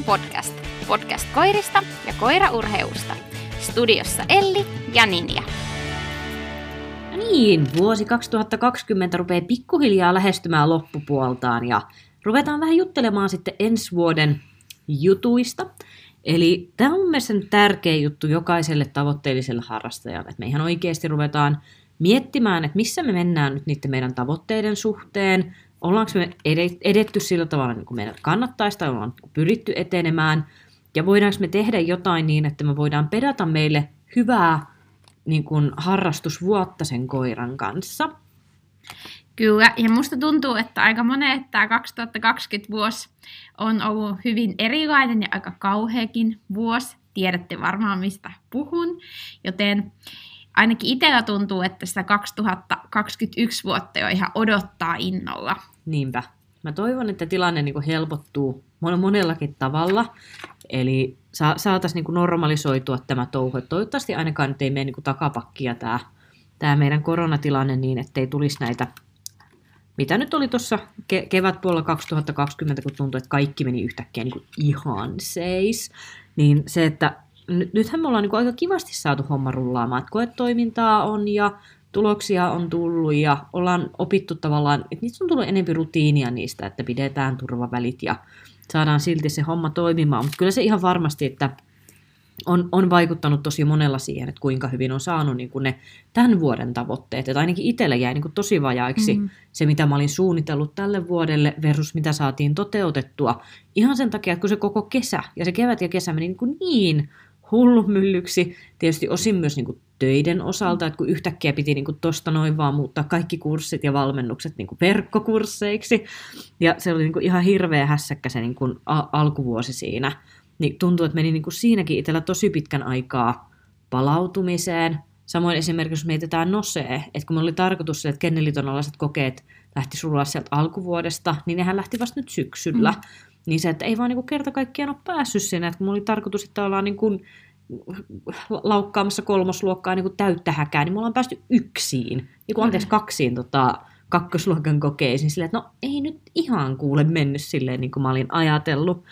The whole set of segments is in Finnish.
Podcast. Podcast koirista ja koiraurheusta. Studiossa Elli ja Ninja. No niin, vuosi 2020 rupeaa pikkuhiljaa lähestymään loppupuoltaan ja ruvetaan vähän juttelemaan sitten ensi vuoden jutuista. Eli tämä on mun mielestä tärkeä juttu jokaiselle tavoitteelliselle harrastajalle, että me ihan oikeasti ruvetaan miettimään, että missä me mennään nyt niiden meidän tavoitteiden suhteen, ollaanko me edetty sillä tavalla, niin kuin meidän kannattaisi, tai ollaan pyritty etenemään, ja voidaanko me tehdä jotain niin, että me voidaan pedata meille hyvää niin kuin harrastusvuotta sen koiran kanssa. Kyllä, ja musta tuntuu, että aika monet tämä 2020 vuosi on ollut hyvin erilainen ja aika kauheakin vuosi. Tiedätte varmaan, mistä puhun. Joten ainakin itsellä tuntuu, että sitä 2021 vuotta jo ihan odottaa innolla. Niinpä. Mä toivon, että tilanne niin kuin helpottuu monellakin tavalla. Eli sa- saataisiin niin normalisoitua tämä touhu. Toivottavasti ainakaan nyt ei mene niin takapakkia tämä, tämä meidän koronatilanne niin, ettei tulisi näitä mitä nyt oli tuossa ke- kevätpuolella 2020, kun tuntui, että kaikki meni yhtäkkiä niin ihan seis, niin se, että nyt, nythän me ollaan niin aika kivasti saatu homma rullaamaan, että koetoimintaa on ja tuloksia on tullut ja ollaan opittu tavallaan, että niistä on tullut enemmän rutiinia niistä, että pidetään turvavälit ja saadaan silti se homma toimimaan. Mutta kyllä se ihan varmasti, että on, on vaikuttanut tosi monella siihen, että kuinka hyvin on saanut niin kuin ne tämän vuoden tavoitteet. Että ainakin itselle jäi niin kuin tosi vajaiksi mm. se, mitä mä olin suunnitellut tälle vuodelle versus mitä saatiin toteutettua. Ihan sen takia, että kun se koko kesä ja se kevät ja kesä meni niin, kuin niin hullumyllyksi, tietysti osin myös niin kuin töiden osalta, että kun yhtäkkiä piti niin tuosta noin vaan muuttaa kaikki kurssit ja valmennukset niin kuin verkkokursseiksi, ja se oli niin kuin ihan hirveä hässäkkä se niin kuin a- alkuvuosi siinä, niin tuntuu, että meni niin kuin siinäkin itsellä tosi pitkän aikaa palautumiseen. Samoin esimerkiksi, jos mietitään nosee, että kun me oli tarkoitus, että kenneliton alaiset kokeet lähti sulla sieltä alkuvuodesta, niin nehän lähti vasta nyt syksyllä. Mm. Niin se, että ei vaan niin kerta kaikkiaan ole päässyt sinne, että kun mulla oli tarkoitus, että ollaan niin kuin laukkaamassa kolmosluokkaa niin kuin täyttä häkää, niin me ollaan päästy yksiin, niin kuin anteeksi kaksiin tota, kakkosluokan kokeisiin, silleen, että no ei nyt ihan kuule mennyt silleen, niin kuin mä olin ajatellut.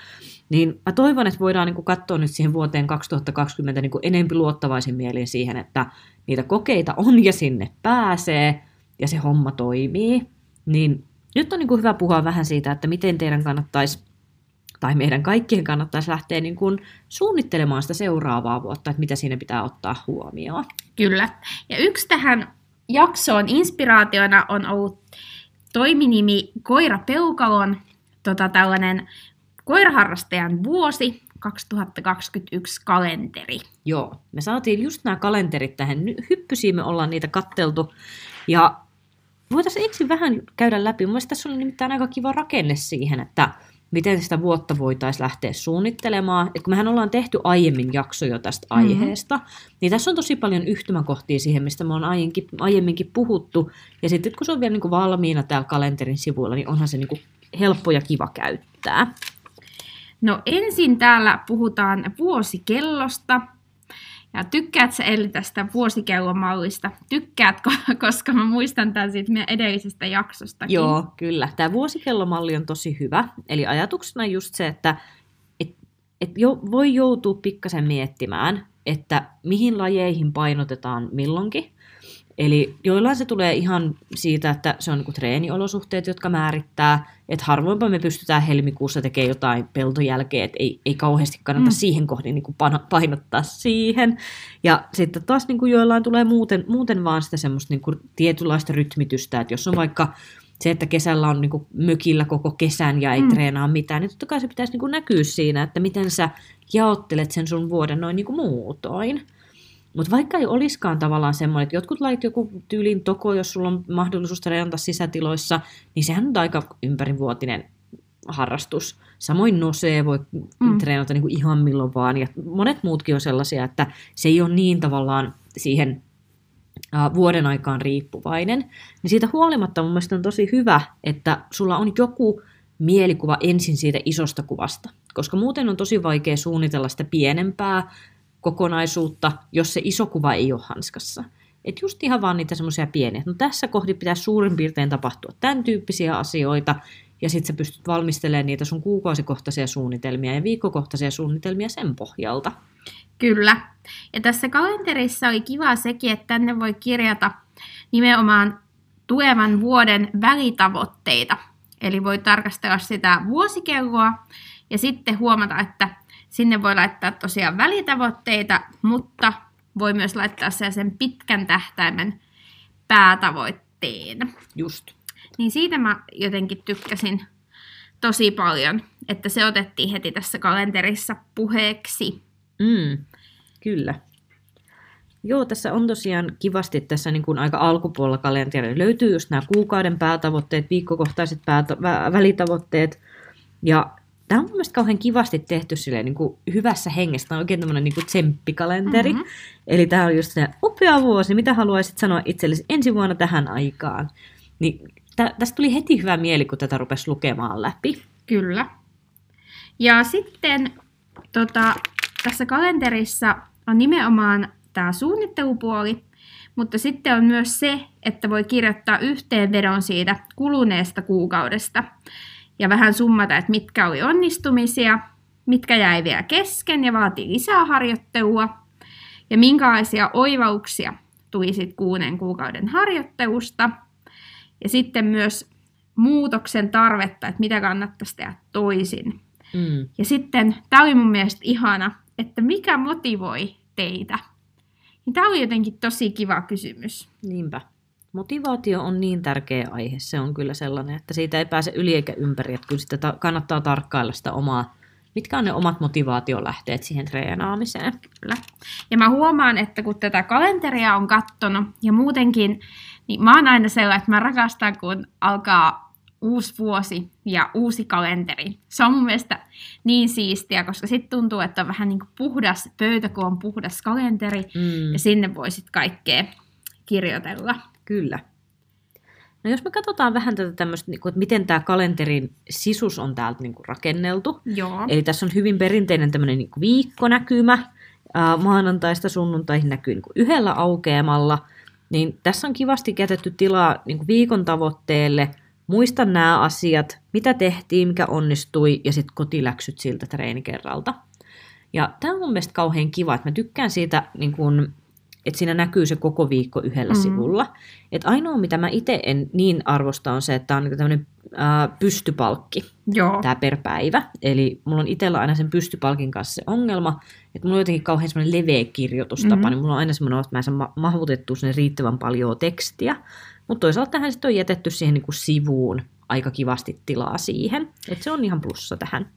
Niin mä toivon, että voidaan niin kuin katsoa nyt siihen vuoteen 2020 niin kuin enempi luottavaisin mielin siihen, että niitä kokeita on ja sinne pääsee ja se homma toimii. Niin nyt on niin kuin hyvä puhua vähän siitä, että miten teidän kannattaisi tai meidän kaikkien kannattaisi lähteä niin kuin suunnittelemaan sitä seuraavaa vuotta, että mitä siinä pitää ottaa huomioon. Kyllä. Ja yksi tähän jaksoon inspiraationa on ollut toiminimi Koira Peukalon tota, tällainen koiraharrastajan vuosi 2021 kalenteri. Joo, me saatiin just nämä kalenterit tähän. Hyppysiin me ollaan niitä katteltu. Ja voitaisiin ensin vähän käydä läpi. Mielestäni tässä oli nimittäin aika kiva rakenne siihen, että miten sitä vuotta voitaisiin lähteä suunnittelemaan. Et kun mehän ollaan tehty aiemmin jakso jo tästä mm-hmm. aiheesta, niin tässä on tosi paljon yhtymäkohtia siihen, mistä me on aiemminkin, aiemminkin puhuttu. Ja sitten kun se on vielä niin kuin valmiina täällä kalenterin sivuilla, niin onhan se niin kuin helppo ja kiva käyttää. No ensin täällä puhutaan vuosikellosta. Ja tykkäät sä Elli tästä vuosikelomallista? Tykkäätkö, koska mä muistan tämän siitä meidän edellisestä jaksosta. Joo, kyllä. Tämä vuosikellomalli on tosi hyvä. Eli ajatuksena just se, että et, et jo, voi joutua pikkasen miettimään, että mihin lajeihin painotetaan milloinkin. Eli joillain se tulee ihan siitä, että se on niin treeniolosuhteet, jotka määrittää, että harvoinpa me pystytään helmikuussa tekemään jotain peltojälkeä, että ei, ei kauheasti kannata mm. siihen kohdin niin painottaa siihen. Ja sitten taas niin kuin joillain tulee muuten, muuten vaan sitä semmoista niin kuin tietynlaista rytmitystä, että jos on vaikka se, että kesällä on niin kuin mökillä koko kesän ja ei mm. treenaa mitään, niin totta kai se pitäisi niin kuin näkyä siinä, että miten sä jaottelet sen sun vuoden noin niin kuin muutoin. Mutta vaikka ei olisikaan tavallaan semmoinen, että jotkut lait joku tyylin toko, jos sulla on mahdollisuus treenata sisätiloissa, niin sehän on aika ympärivuotinen harrastus. Samoin nosee voi mm. treenata niin kuin ihan milloin vaan, ja monet muutkin on sellaisia, että se ei ole niin tavallaan siihen vuoden aikaan riippuvainen. Niin siitä huolimatta mun mielestä on tosi hyvä, että sulla on joku mielikuva ensin siitä isosta kuvasta, koska muuten on tosi vaikea suunnitella sitä pienempää kokonaisuutta, jos se iso kuva ei ole hanskassa. Et just ihan vaan niitä semmoisia pieniä. No tässä kohdi pitäisi suurin piirtein tapahtua tämän tyyppisiä asioita, ja sitten sä pystyt valmistelemaan niitä sun kuukausikohtaisia suunnitelmia ja viikkokohtaisia suunnitelmia sen pohjalta. Kyllä. Ja tässä kalenterissa oli kiva sekin, että tänne voi kirjata nimenomaan tulevan vuoden välitavoitteita. Eli voi tarkastella sitä vuosikelloa ja sitten huomata, että sinne voi laittaa tosiaan välitavoitteita, mutta voi myös laittaa sen pitkän tähtäimen päätavoitteen. Just. Niin siitä mä jotenkin tykkäsin tosi paljon, että se otettiin heti tässä kalenterissa puheeksi. Mm, kyllä. Joo, tässä on tosiaan kivasti tässä niin kuin aika alkupuolella kalenteria. Löytyy just nämä kuukauden päätavoitteet, viikkokohtaiset päätä- vä- välitavoitteet. Ja tämä on mun mielestä kauhean kivasti tehty silleen, niin kuin hyvässä hengessä. Tämä on oikein tämmöinen niin kuin tsemppikalenteri. Mhm. Eli tämä on just se upea vuosi, mitä haluaisit sanoa itsellesi ensi vuonna tähän aikaan. Niin tä- tästä tuli heti hyvä mieli, kun tätä rupesi lukemaan läpi. Kyllä. Ja sitten tota, tässä kalenterissa on nimenomaan tämä suunnittelupuoli, mutta sitten on myös se, että voi kirjoittaa yhteenvedon siitä kuluneesta kuukaudesta ja vähän summata, että mitkä oli onnistumisia, mitkä jäi vielä kesken ja vaatii lisää harjoittelua ja minkälaisia oivauksia tuli sitten kuuden kuukauden harjoittelusta. Ja sitten myös muutoksen tarvetta, että mitä kannattaisi tehdä toisin. Mm. Ja sitten, tämä oli mun mielestä ihana, että mikä motivoi teitä? Niin tämä oli jotenkin tosi kiva kysymys. Niinpä. Motivaatio on niin tärkeä aihe. Se on kyllä sellainen, että siitä ei pääse yli eikä ympäri. Että kyllä sitä ta- kannattaa tarkkailla sitä omaa, mitkä on ne omat motivaatiolähteet siihen treenaamiseen. Kyllä. Ja mä huomaan, että kun tätä kalenteria on kattonut ja muutenkin, niin mä oon aina sellainen, että mä rakastan, kun alkaa uusi vuosi ja uusi kalenteri. Se on mun mielestä niin siistiä, koska sitten tuntuu, että on vähän niin kuin puhdas pöytä, kun on puhdas kalenteri, Mm, ja sinne voi sitten kaikkea kirjoitella. Kyllä. No jos me katsotaan vähän tätä tämmöistä, niin kuin, että miten tämä kalenterin sisus on täältä niin kuin rakenneltu. Joo. Eli tässä on hyvin perinteinen tämmöinen niin kuin viikkonäkymä. Ää, maanantaista sunnuntaihin näkyy niin kuin yhdellä aukeamalla. Niin tässä on kivasti jätetty tilaa niin kuin viikon tavoitteelle. Muista nämä asiat, mitä tehtiin, mikä onnistui, ja sitten kotiläksyt siltä treenikerralta. Ja tämä on mun mielestä kauhean kiva, että mä tykkään siitä, niin kun, että siinä näkyy se koko viikko yhdellä mm. sivulla. Et ainoa, mitä mä itse en niin arvosta, on se, että tämä on niin tämmöinen ää, pystypalkki tämä per päivä. Eli mulla on itsellä aina sen pystypalkin kanssa se ongelma, että mulla on jotenkin kauhean semmoinen leveä kirjoitustapa, Mhm. mm-hmm. niin mulla on aina semmoinen, että mä en saa ma- mahdutettua sinne riittävän paljon tekstiä. Mutta toisaalta tähän sitten on jätetty siihen niin kuin sivuun aika kivasti tilaa siihen. Että se on ihan plussa tähän,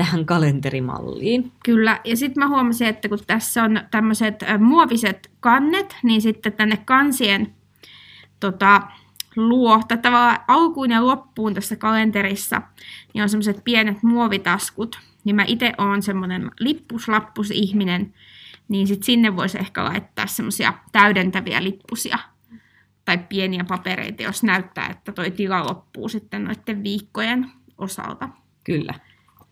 tähän kalenterimalliin. Kyllä, ja sitten mä huomasin, että kun tässä on tämmöiset muoviset kannet, niin sitten tänne kansien tota, luo, tai tavallaan alkuun ja loppuun tässä kalenterissa, niin on semmoiset pienet muovitaskut. Niin mä itse oon semmoinen lippuslappus ihminen, niin sitten sinne voisi ehkä laittaa semmoisia täydentäviä lippusia tai pieniä papereita, jos näyttää, että toi tila loppuu sitten noiden viikkojen osalta Kyllä.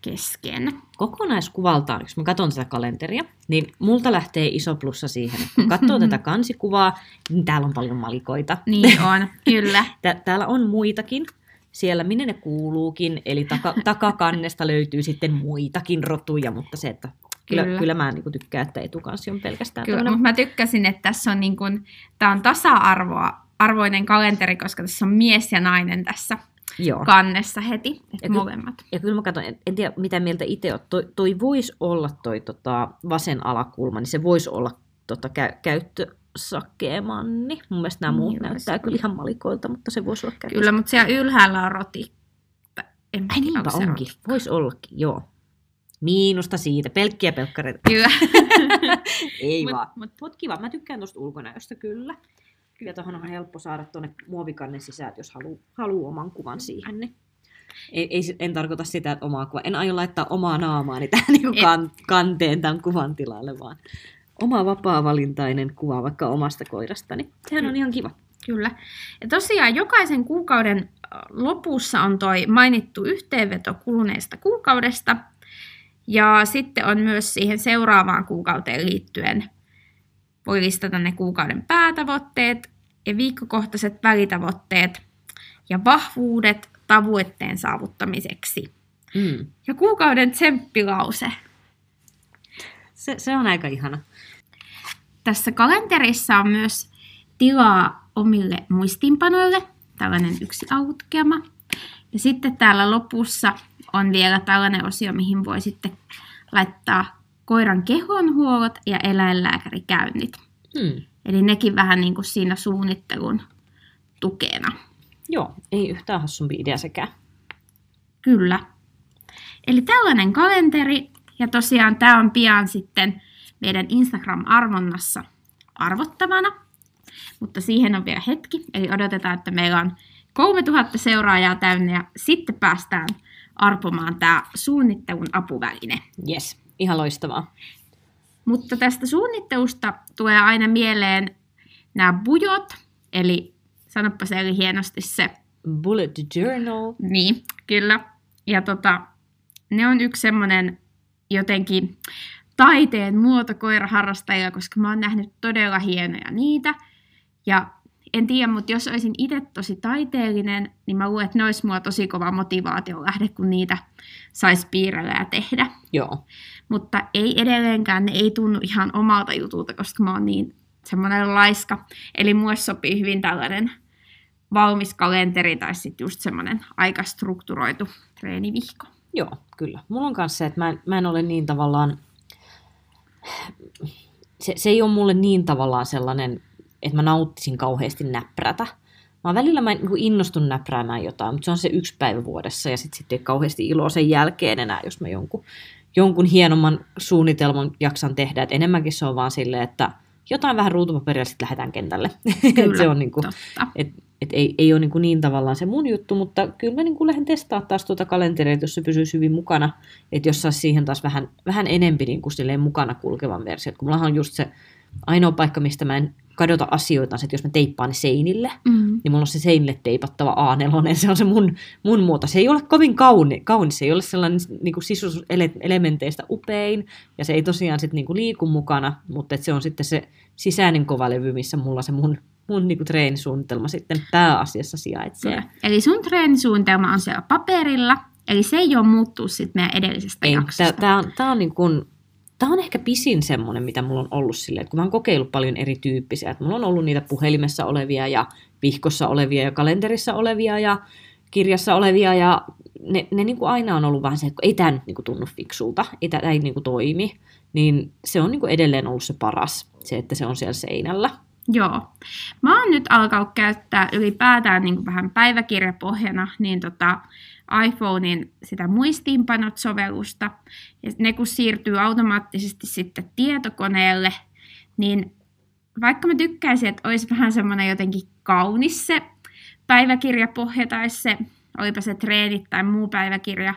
Kesken. Kokonaiskuvaltaan, jos mä katson tätä kalenteria, niin multa lähtee iso plussa siihen, että kun katsoo tätä kansikuvaa, niin täällä on paljon malikoita. Niin on, kyllä. Tä- täällä on muitakin, siellä minne ne kuuluukin, eli taka- takakannesta löytyy sitten muitakin rotuja, mutta se, että kyllä, Kyllä. kyllä. kyllä mä niin tykkään, että etukansi on pelkästään Kyllä, tämmönen- mutta mä tykkäsin, että tässä on, niin kuin, tää on tasa-arvoa arvoinen kalenteri, koska tässä on mies ja nainen tässä Joo. kannessa heti, että Ja molemmat. Ja kyllä mä katson, en, en tiedä mitä mieltä itse on, toi, toi voisi olla toi tota, vasen alakulma, niin se voisi olla tota, kä- käyttösakkeemanni. Mun mielestä nämä muut Niin näyttää vois kyllä ihan malikoilta, mutta se voisi olla käyttö. Kyllä, mutta siellä ylhäällä on roti. En Ai niinpä se onkin, roti. voisi ollakin, joo. Miinusta siitä, pelkkiä pelkkareita. Kyllä. Ei Mut- vaan. mut- Mutta kiva, mä tykkään tuosta ulkonäöstä kyllä. Ja tuohon on helppo saada tuonne muovikannen sisään, jos haluaa haluu oman kuvan siihen. Niin. Ei, ei, en tarkoita sitä, että omaa kuva. En aio laittaa omaa naamaani tähän niin kan, kanteen tämän kuvan tilalle, vaan oma vapaa-valintainen kuva vaikka omasta koirastani. Sehän on ihan kiva. Kyllä. Ja tosiaan jokaisen kuukauden lopussa on toi mainittu yhteenveto kuluneesta kuukaudesta. Ja sitten on myös siihen seuraavaan kuukauteen liittyen voi listata ne kuukauden päätavoitteet ja viikkokohtaiset välitavoitteet ja vahvuudet, tavoitteen saavuttamiseksi. Mm. Ja kuukauden tsemppilause. Se, se on aika ihana. Tässä kalenterissa on myös tilaa omille muistiinpanoille, tällainen yksi autkema. Ja sitten täällä lopussa on vielä tällainen osio, mihin voi sitten laittaa koiran kehonhuollot ja eläinlääkärikäynnit. Mm. Eli nekin vähän niin kuin siinä suunnittelun tukena. Joo, ei yhtään hassumpi idea sekään. Kyllä. Eli tällainen kalenteri, ja tosiaan tämä on pian sitten meidän Instagram-arvonnassa arvottavana, mutta siihen on vielä hetki, eli odotetaan, että meillä on 3000 seuraajaa täynnä, ja sitten päästään arpomaan tämä suunnittelun apuväline. Yes, ihan loistavaa. Mutta tästä suunnittelusta tulee aina mieleen nämä bujot, eli sanoppa se eli hienosti se. Bullet journal. Niin, kyllä. Ja tota, ne on yksi semmoinen jotenkin taiteen muoto koiraharrastajia, koska mä oon nähnyt todella hienoja niitä. Ja en tiedä, mutta jos olisin itse tosi taiteellinen, niin mä luulen, että ne olisi mua tosi kova motivaatio lähde, kun niitä saisi piirrellä ja tehdä. Joo. Mutta ei edelleenkään, ne ei tunnu ihan omalta jutulta, koska mä oon niin semmoinen laiska. Eli mulle sopii hyvin tällainen valmis kalenteri tai sitten just semmoinen aika strukturoitu treenivihko. Joo, kyllä. Mulla on kanssa se, että mä en, mä en ole niin tavallaan... Se, se ei ole mulle niin tavallaan sellainen, että mä nauttisin kauheasti näprätä. Mä välillä mä niin innostun näpräämään jotain, mutta se on se yksi päivä vuodessa ja sitten sit ei kauheasti iloa sen jälkeen enää, jos mä jonkun, jonkun hienomman suunnitelman jaksan tehdä. Et enemmänkin se on vaan silleen, että jotain vähän ruutupaperia sitten lähdetään kentälle. Kyllä, se on niin kuin, et, et ei, ei ole niin, kuin niin tavallaan se mun juttu, mutta kyllä mä niin kuin lähden testaa taas tuota kalenteria, jos se pysyisi hyvin mukana, että jos saisi siihen taas vähän, vähän enempi niin kuin mukana kulkevan versio. Kun mullahan on just se ainoa paikka, mistä mä en kadota asioita, että jos mä teippaan ne seinille, Mm. niin mulla on se seinille teipattava A4, se on se mun, mun muoto. Se ei ole kovin kauni, kaunis, se ei ole sellainen niin kuin sisuselementeistä upein, ja se ei tosiaan sit, niin kuin liiku mukana, mutta et se on sitten se sisäinen kovalevy, missä mulla se mun, mun niin kuin treenisuunnitelma sitten pääasiassa sijaitsee. Kyllä. Eli sun treenisuunnitelma on siellä paperilla, eli se ei ole muuttunut sit meidän edellisestä Ei, jaksosta. Tämä on, tää on, niin kuin, tää on ehkä pisin semmoinen, mitä mulla on ollut silleen, että kun mä oon kokeillut paljon erityyppisiä, että mulla on ollut niitä puhelimessa olevia ja vihkossa olevia ja kalenterissa olevia ja kirjassa olevia ja ne, ne niin kuin aina on ollut vähän se, että ei tämä nyt niin kuin tunnu fiksulta, ei tämä ei niin kuin toimi, niin se on niin kuin edelleen ollut se paras, se, että se on siellä seinällä. Joo. Mä oon nyt alkanut käyttää ylipäätään niin vähän päiväkirjapohjana niin tota iPhonein sitä muistiinpanot-sovellusta. Ja ne kun siirtyy automaattisesti sitten tietokoneelle, niin vaikka mä tykkäisin, että olisi vähän semmoinen jotenkin kaunis se päiväkirjapohja tai se, olipa se treenit tai muu päiväkirja,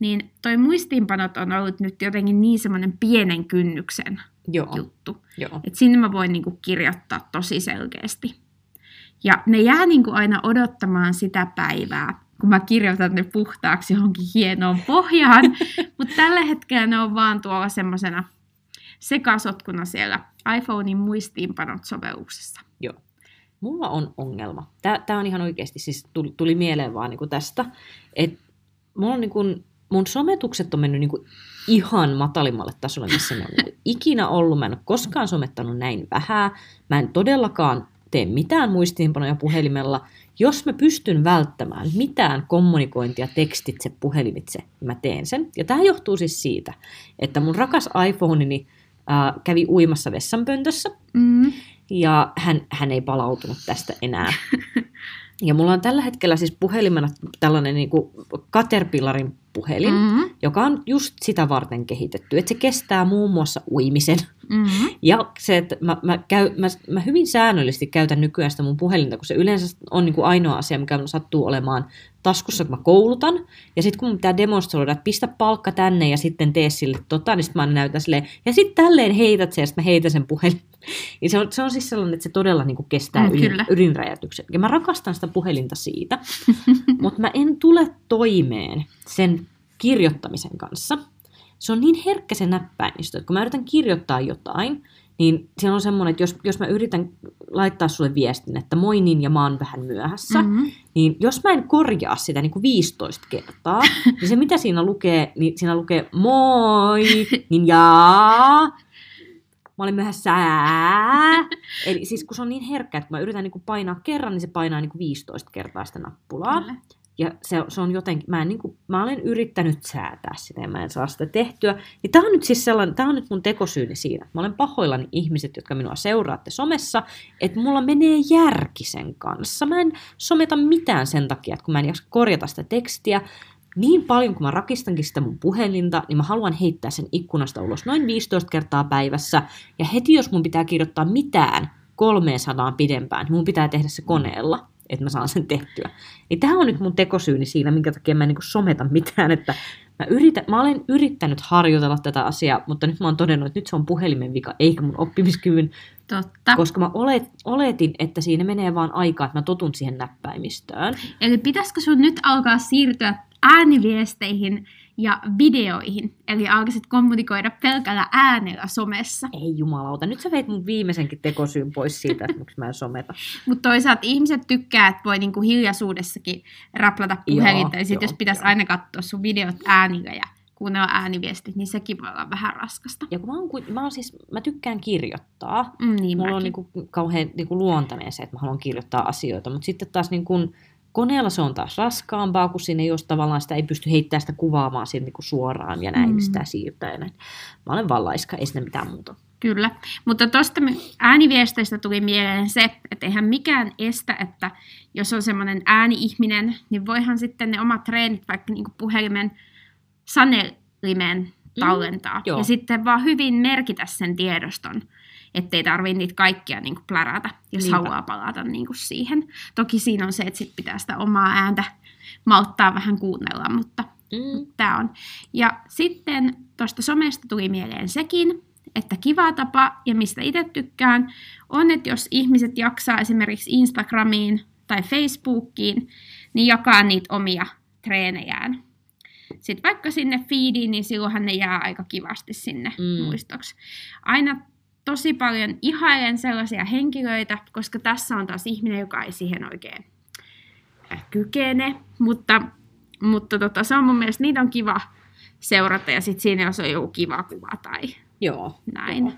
niin toi muistiinpanot on ollut nyt jotenkin niin semmoinen pienen kynnyksen Joo, juttu. joo. Et sinne mä voin niinku kirjoittaa tosi selkeästi. Ja ne jää niinku aina odottamaan sitä päivää, kun mä kirjoitan ne puhtaaksi johonkin hienoon pohjaan. Mutta tällä hetkellä ne on vaan tuolla semmoisena sekasotkuna siellä iPhonein muistiinpanot-sovelluksessa. Joo. Mulla on ongelma. Tämä on ihan oikeasti, siis tuli, tuli mieleen vaan niinku tästä, että mulla on niinku, mun sometukset on mennyt niinku ihan matalimmalle tasolle, missä ne on niinku ikinä ollut. Mä en ole koskaan somettanut näin vähän. Mä en todellakaan tee mitään muistiinpanoja puhelimella. Jos mä pystyn välttämään mitään kommunikointia tekstitse puhelimitse, niin mä teen sen. Ja tämä johtuu siis siitä, että mun rakas iPhoneini ää, kävi uimassa vessanpöntössä Mm. ja hän, hän ei palautunut tästä enää. Ja mulla on tällä hetkellä siis puhelimena tällainen niin kuin Caterpillarin puhelin, mm. Mm. joka on just sitä varten kehitetty, että se kestää muun muassa uimisen. Mm. Ja se, että mä, mä, käy, mä, mä hyvin säännöllisesti käytän nykyään sitä mun puhelinta, kun se yleensä on niin kuin ainoa asia, mikä mun sattuu olemaan taskussa, kun mä koulutan. Ja sitten kun mun pitää demonstroida, että pistä palkka tänne ja sitten tee sille tota, niin sitten mä näytän silleen, ja sitten tälleen heität sen, ja sitten mä heitän sen puhelin. Ja se on, se on siis sellainen, että se todella niin kuin kestää Mm, ydin, ydinräjätyksen. Ja mä rakastan sitä puhelinta siitä, mutta mä en tule toimeen sen kirjoittamisen kanssa. Se on niin herkkä se näppäimistö, että kun mä yritän kirjoittaa jotain, niin siellä on semmoinen, että jos, jos mä yritän laittaa sulle viestin, että moi niin ja mä oon vähän myöhässä, Mhm. niin jos mä en korjaa sitä niin kuin 15 kertaa, niin se mitä siinä lukee, niin siinä lukee moi, niin jaa, mä olin myöhässä. Eli siis kun se on niin herkkä, että kun mä yritän niin kuin painaa kerran, niin se painaa niin kuin 15 kertaa sitä nappulaa. Kyllä. Ja se, se on jotenkin, mä, en, niin kuin, mä olen yrittänyt säätää sitä ja mä en saa sitä tehtyä. Niin tää on nyt siis sellainen, tää on nyt mun tekosyyni siinä. Mä olen pahoillani ihmiset, jotka minua seuraatte somessa, että mulla menee järki sen kanssa. Mä en someta mitään sen takia, että kun mä en jaksa korjata sitä tekstiä, niin paljon kun mä rakistankin sitä mun puhelinta, niin mä haluan heittää sen ikkunasta ulos noin 15 kertaa päivässä. Ja heti jos mun pitää kirjoittaa mitään 300 pidempään, niin mun pitää tehdä se koneella, että mä saan sen tehtyä. Niin tämä on nyt mun tekosyyni siinä, minkä takia mä en niin someta mitään, että mä, yritän, mä olen yrittänyt harjoitella tätä asiaa, mutta nyt mä oon todennut, että nyt se on puhelimen vika, eikä mun oppimiskyvyn, Totta. koska mä olet, oletin, että siinä menee vaan aikaa, että mä totun siihen näppäimistöön. Eli pitäisikö sun nyt alkaa siirtyä ääniviesteihin ja videoihin? Eli alkaisit kommunikoida pelkällä äänellä somessa. Ei jumalauta, nyt sä veit mun viimeisenkin tekosyyn pois siitä, että miksi mä en someta. Mutta toisaalta ihmiset tykkää, että voi niinku hiljaisuudessakin raplata puhelinta. Ja sitten jos pitäisi joo. aina katsoa sun videot äänillä ja kuunnella ääniviestit, niin sekin voi olla vähän raskasta. Ja kun mä, oon, mä, oon siis, mä tykkään kirjoittaa, Mm, niin Mulla on mäkin. niinku kauhean niinku luontainen se, että mä haluan kirjoittaa asioita, mutta sitten taas niinku, koneella se on taas raskaampaa, kun siinä ei ole tavallaan sitä, ei pysty heittämään sitä kuvaamaan siitä niinku suoraan ja näin, Mm. mm. sitä siirtää ja näin. Mä olen vallaiska, ei sinne mitään muuta. Kyllä, mutta tuosta ääniviesteistä tuli mieleen se, että eihän mikään estä, että jos on semmoinen ääni-ihminen, niin voihan sitten ne omat treenit vaikka niin puhelimen sanelimeen tallentaa. Mm, joo. ja sitten vaan hyvin merkitä sen tiedoston, ettei tarvitse niitä kaikkia niin plärätä, jos Niinpä. haluaa palata niin siihen. Toki siinä on se, että sit pitää sitä omaa ääntä malttaa vähän kuunnella, mutta Mm. Tämä on. Ja sitten tuosta somesta tuli mieleen sekin, että kiva tapa ja mistä itse tykkään on, että jos ihmiset jaksaa esimerkiksi Instagramiin tai Facebookiin, niin jakaa niitä omia treenejään. Sitten vaikka sinne feediin, niin silloinhan ne jää aika kivasti sinne mm. muistoksi. Aina tosi paljon ihailen sellaisia henkilöitä, koska tässä on taas ihminen, joka ei siihen oikein kykene, mutta, mutta tota, se on mun mielestä, niitä on kiva seurata ja sitten siinä jos on joku kiva kuva tai Joo. näin. Joo.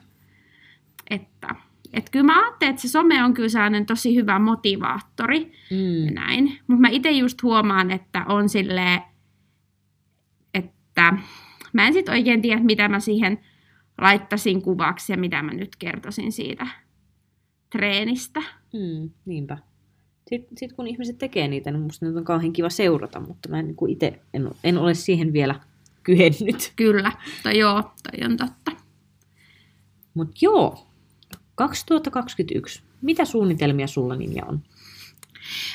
Että, et kyllä mä ajattelen, että se some on kyllä sellainen tosi hyvä motivaattori ja Mm. näin. Mutta mä itse just huomaan, että on silleen, että mä en sit oikein tiedä, mitä mä siihen laittaisin kuvaksi ja mitä mä nyt kertoisin siitä treenistä. Mm. Niinpä. Sitten sit kun ihmiset tekee niitä, niin musta nyt on kauhean kiva seurata, mutta mä en niin itse en, en ole siihen vielä kyennyt. Kyllä, tai joo, tai on totta. Mutta joo, 2021. Mitä suunnitelmia sulla Ninja on?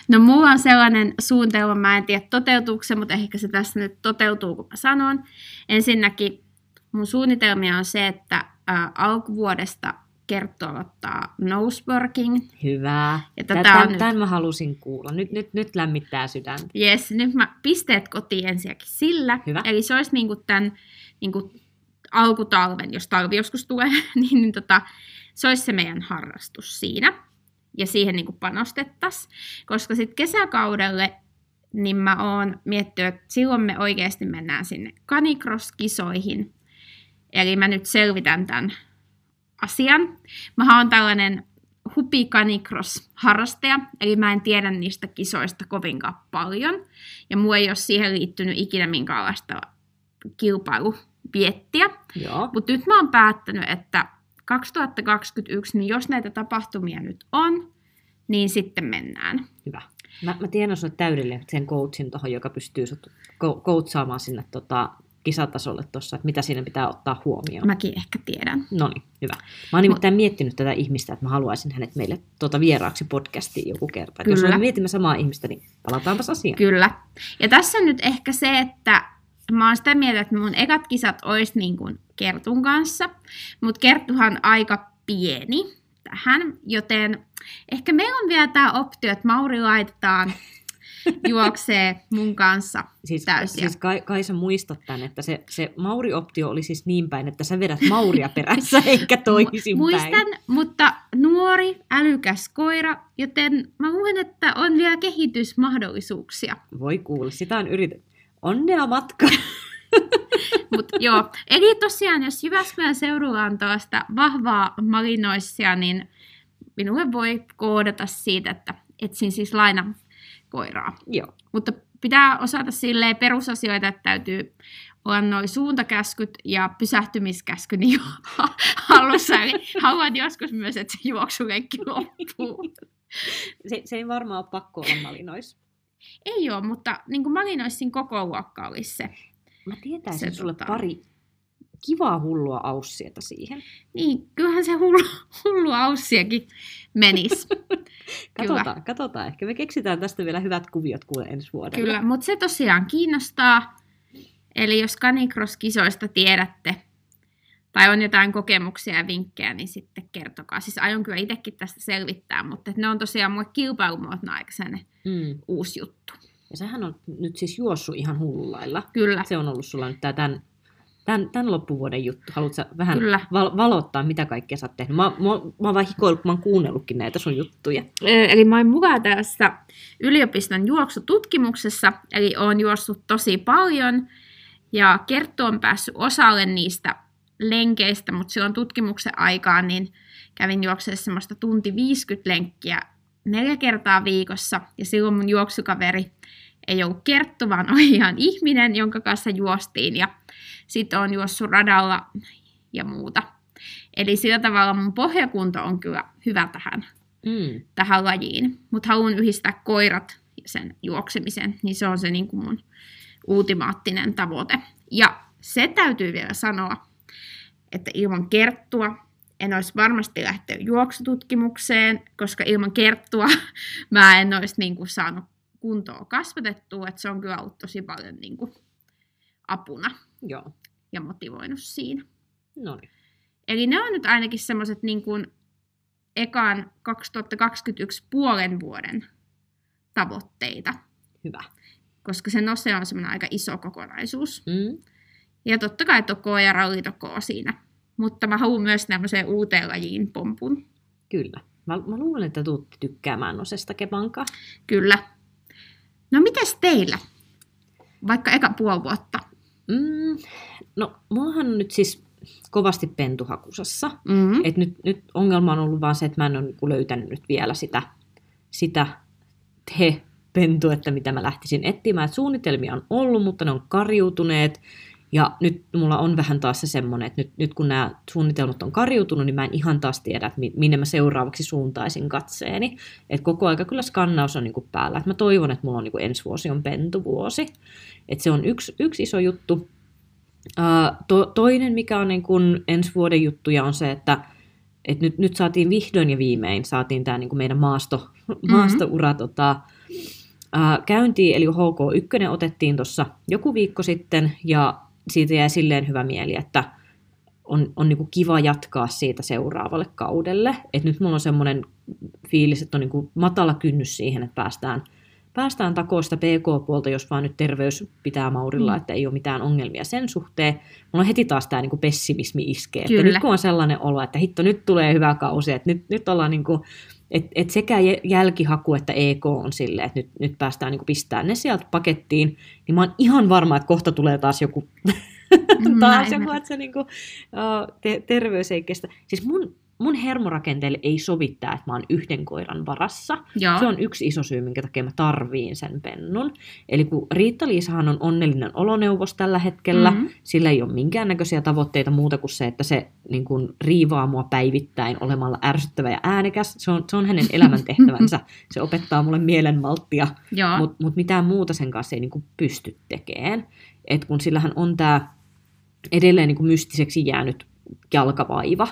No mulla on sellainen suunnitelma, mä en tiedä toteutuuko se, mutta ehkä se tässä nyt toteutuu, kun mä sanon. Ensinnäkin mun suunnitelmia on se, että ää, alkuvuodesta Kerttu aloittaa noseworking. Hyvä. Ja Tän, tätä on nyt- tämän mä halusin kuulla. Nyt, nyt, nyt lämmittää sydäntä. Jes, nyt mä pisteet kotiin ensinnäkin sillä. Hyvä. Eli se olisi niinku tämän niinku alkutalven, jos talvi joskus tulee, niin, niin tota, se olisi se meidän harrastus siinä. Ja siihen niinku panostettaisiin. Koska sitten kesäkaudelle niin mä oon miettinyt, että silloin me oikeasti mennään sinne canicross-kisoihin. Eli mä nyt selvitän tämän asian. Mä oon tällainen hupi canicross-harrastaja, eli mä en tiedä niistä kisoista kovinkaan paljon. Ja mua ei ole siihen liittynyt ikinä minkäänlaista kilpailuviettiä. Mutta nyt mä oon päättänyt, että 2021, niin jos näitä tapahtumia nyt on, niin sitten mennään. Hyvä. Mä, mä tiedän sinulle täydellinen sen coachin tuohon, joka pystyy sut coachaamaan sinne tota, kisatasolle tuossa, että mitä siinä pitää ottaa huomioon. Mäkin ehkä tiedän. No niin, hyvä. Mä oon nimittäin miettinyt tätä ihmistä, että mä haluaisin hänet meille tuota vieraaksi podcastiin joku kerta. Et Jos Kyllä. me mietimme samaa ihmistä, niin palataanpas asiaan. Kyllä. Ja tässä on nyt ehkä se, että mä oon sitä mieltä, että mun ekat kisat olisi niin kuin Kertun kanssa, mutta Kerttuhan aika pieni tähän, joten ehkä meillä on vielä tämä optio, että Mauri laitetaan juoksee mun kanssa Siis, täysiä. siis Kai, Kaisa muistat tämän, että se, se Mauri-optio oli siis niin päin, että sä vedät Mauria perässä eikä toisinpäin. Muistan, mutta nuori, älykäs koira, joten mä luulen, että on vielä kehitysmahdollisuuksia. Voi kuulla, sitä on yritetty. Onnea matka! Mut joo, eli tosiaan, jos Jyväskylän seudulla on tuosta vahvaa malinoissia, niin minulle voi koodata siitä, että etsin siis laina koiraa. Joo. Mutta pitää osata silleen perusasioita, että täytyy olla noin suuntakäskyt ja pysähtymiskäsky niin hallussa. Eli haluan joskus myös, että se juoksulenkki loppuu. Se, se ei varmaan ole pakko olla malinois. Ei ole, mutta niin kuin malinoissin koko luokka olisi se. Mä tietäisin Se sulle tota- pari kivaa hullua aussieta siihen. Niin, kyllähän se hullu, hullu aussiakin menisi. Katsotaan, katsotaan. Ehkä me keksitään tästä vielä hyvät kuviot kuule ensi vuodelle. Kyllä, mutta se tosiaan kiinnostaa. Eli jos Canicross-kisoista tiedätte, tai on jotain kokemuksia ja vinkkejä, niin sitten kertokaa. Siis aion kyllä itsekin tästä selvittää, mutta ne on tosiaan mulle kilpailumuotona aika Mm. uusi juttu. Ja sähän on nyt siis juossut ihan hullulailla. Kyllä, Se on ollut sulla nyt tämän, tämän, tämän loppuvuoden juttu. Haluatko vähän Kyllä. val- valottaa, mitä kaikkea sä oot tehnyt? Mä, mä, mä oon vaan hikoillut, kun mä oon kuunnellutkin näitä sun juttuja. Eli mä oon mukaan tässä yliopiston juoksututkimuksessa, eli oon juossut tosi paljon, ja Kerttu on päässyt osalle niistä lenkeistä, mutta silloin tutkimuksen aikaan niin kävin juoksemaan semmoista tunti 50 lenkkiä neljä kertaa viikossa, ja silloin mun juoksukaveri ei ollut Kerttu, vaan oli ihan ihminen, jonka kanssa juostiin, ja sitten on juossut radalla ja muuta. Eli sillä tavalla mun pohjakunto on kyllä hyvä tähän Mm. tähän lajiin, mutta haluan yhdistää koirat ja sen juoksemisen, niin se on se niin kuin mun ultimaattinen tavoite. Ja se täytyy vielä sanoa, että ilman kerttua en olisi varmasti lähtenyt juoksututkimukseen, koska ilman kerttua mä en olisi niin kuin saanut kuntoa kasvatettua, että se on kyllä ollut tosi paljon niin kuin apuna Joo. ja motivoinut siinä. No niin. Eli ne on nyt ainakin semmoiset niin kuin ekan 2021 puolen vuoden tavoitteita, Hyvä. koska se nose on semmoinen aika iso kokonaisuus. Mm. Ja totta kai tokoa ja rallitokoa siinä. Mutta mä haluan myös tämmöiseen uuteen lajiin pompun. Kyllä. Mä, mä luulen, että tuutte tykkäämään nosesta kepankaa. Kyllä. No mites teillä? Vaikka eka puoli vuotta. Mm. No, mullahan on nyt siis kovasti pentuhakusassa. Mm-hmm. Et nyt, nyt ongelma on ollut vaan se, että mä en ole niinku löytänyt nyt vielä sitä, sitä te pentuetta, mitä mä lähtisin etsimään. Et suunnitelmia on ollut, mutta ne on karjutuneet. Ja nyt mulla on vähän taas se semmoinen, että nyt, nyt kun nämä suunnitelmat on karjutunut, niin mä en ihan taas tiedä, että mi- minne mä seuraavaksi suuntaisin katseeni. Et koko aika kyllä skannaus on niinku päällä. Et mä toivon, että mulla on niinku ensi vuosi on pentuvuosi. Et se on yksi, yksi iso juttu. Uh, to, toinen, mikä on niin kuin ensi vuoden juttuja, on se, että et nyt, nyt saatiin vihdoin ja viimein saatiin tämä niin meidän maasto, maastoura tota, uh, käyntiin, eli HK1 otettiin tuossa joku viikko sitten, ja siitä jäi silleen hyvä mieli, että on, on niin kuin kiva jatkaa siitä seuraavalle kaudelle. Et nyt mulla on semmoinen fiilis, että on niin kuin matala kynnys siihen, että päästään päästään takoon sitä PK-puolta, jos vaan nyt terveys pitää Maurilla, Mm. että ei ole mitään ongelmia sen suhteen. Mulla on heti taas tämä niinku pessimismi iskee. Että nyt kun on sellainen olo, että hitto, nyt tulee hyvä kausi, että nyt, nyt ollaan niinku, et, et sekä jä- jälkihaku että EK on silleen, että nyt, nyt päästään niinku pistämään ne sieltä pakettiin, niin mä oon ihan varma, että kohta tulee taas joku, taas joku että se niinku, uh, te, terveys ei kestä. Siis mun, mun hermorakenteelle ei sovi tää, että mä oon yhden koiran varassa. Joo. Se on yksi iso syy, minkä takia mä tarviin sen pennun. Eli kun Riitta-Liisahan on onnellinen oloneuvos tällä hetkellä, Mhm. mm-hmm. sillä ei ole minkäännäköisiä tavoitteita muuta kuin se, että se niin kuin, riivaa mua päivittäin olemalla ärsyttävä ja äänekäs. Se on, se on hänen elämäntehtävänsä. Se opettaa mulle mielenmalttia, mutta mut mitään muuta sen kanssa ei niin kuin, pysty tekemään. Et kun sillähän on tämä edelleen niin kuin, mystiseksi jäänyt jalkavaiva,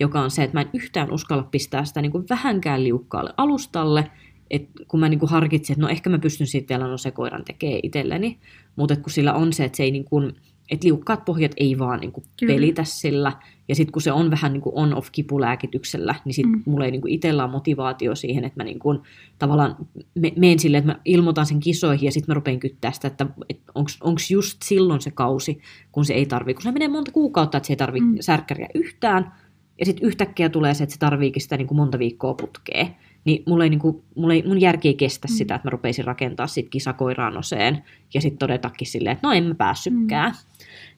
joka on se, että mä en yhtään uskalla pistää sitä niin kuin vähänkään liukkaalle alustalle, et kun mä niin kuin harkitsin, että no ehkä mä pystyn sitten vielä no se koiran tekee itselleni, mutta kun sillä on se, että se ei niin kuin, että liukkaat pohjat ei vaan niin Kyllä. pelitä sillä. Ja sitten kun se on vähän niin kuin on-off kipulääkityksellä, niin sitten Mm. mulla ei niin kuin itsellä ole motivaatio siihen, että mä niin kuin tavallaan me, menen silleen, että mä ilmoitan sen kisoihin ja sitten mä rupean kyttää sitä, että onko just silloin se kausi, kun se ei tarvii. Kun se menee monta kuukautta, että se ei tarvii mm. särkkäriä yhtään, ja sitten yhtäkkiä tulee se, että se tarviikin sitä niin kuin monta viikkoa putkea. Niin mulla ei, niin kuin, mulla ei, mun järki ei kestä Mm. sitä, että mä rupeisin rakentaa sit kisakoiraan oseen ja sitten todetakin silleen, että no en mä päässytkään. Mm.